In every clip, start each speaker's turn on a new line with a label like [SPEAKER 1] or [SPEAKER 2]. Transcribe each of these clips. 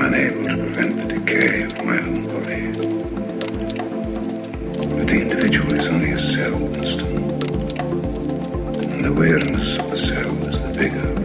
[SPEAKER 1] am unable to prevent the decay of my own body. But the individual is only a cell, Winston. And the awareness of the cell is the bigger.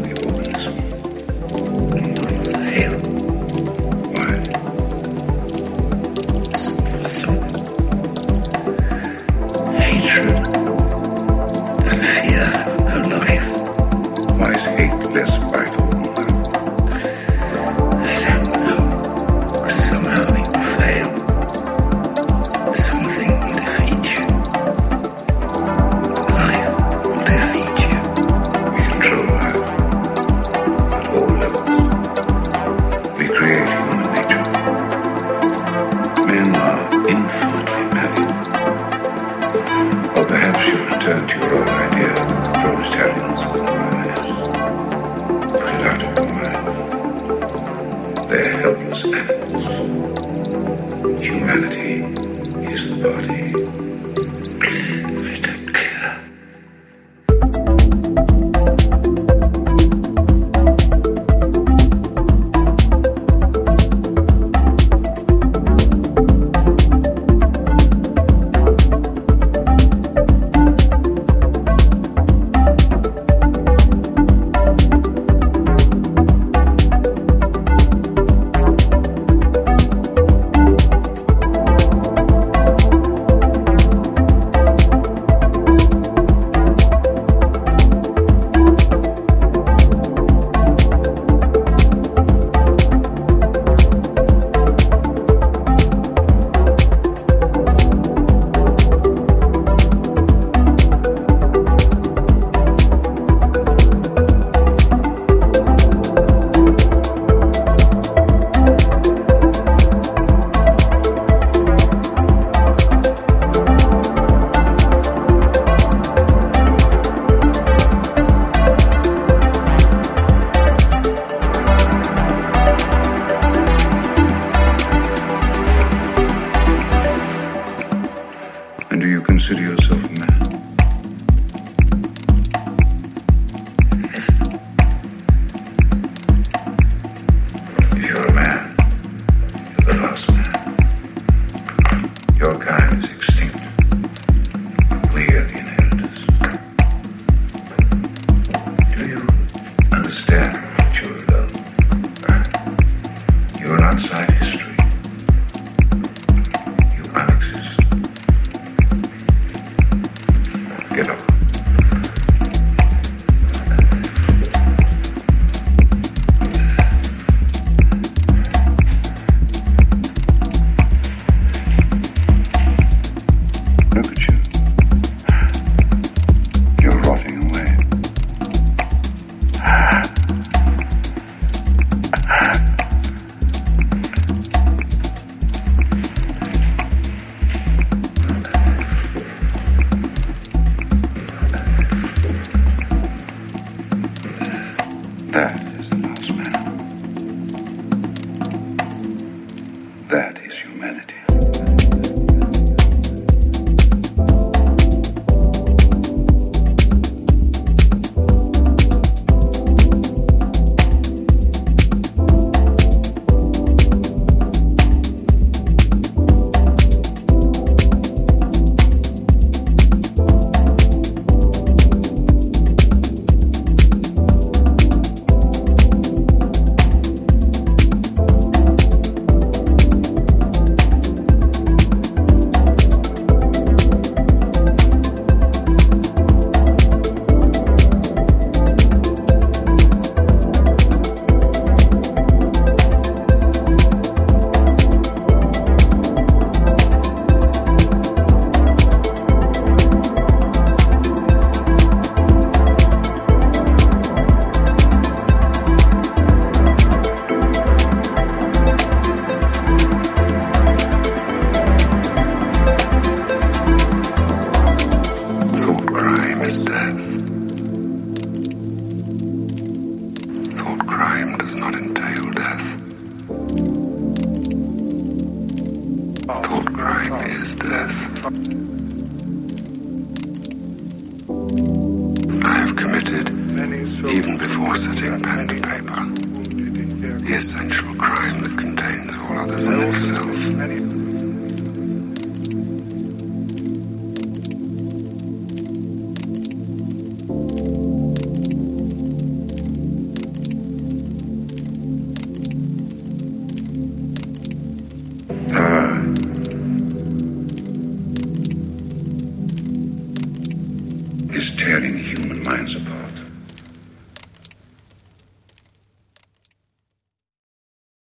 [SPEAKER 1] You're an outside history.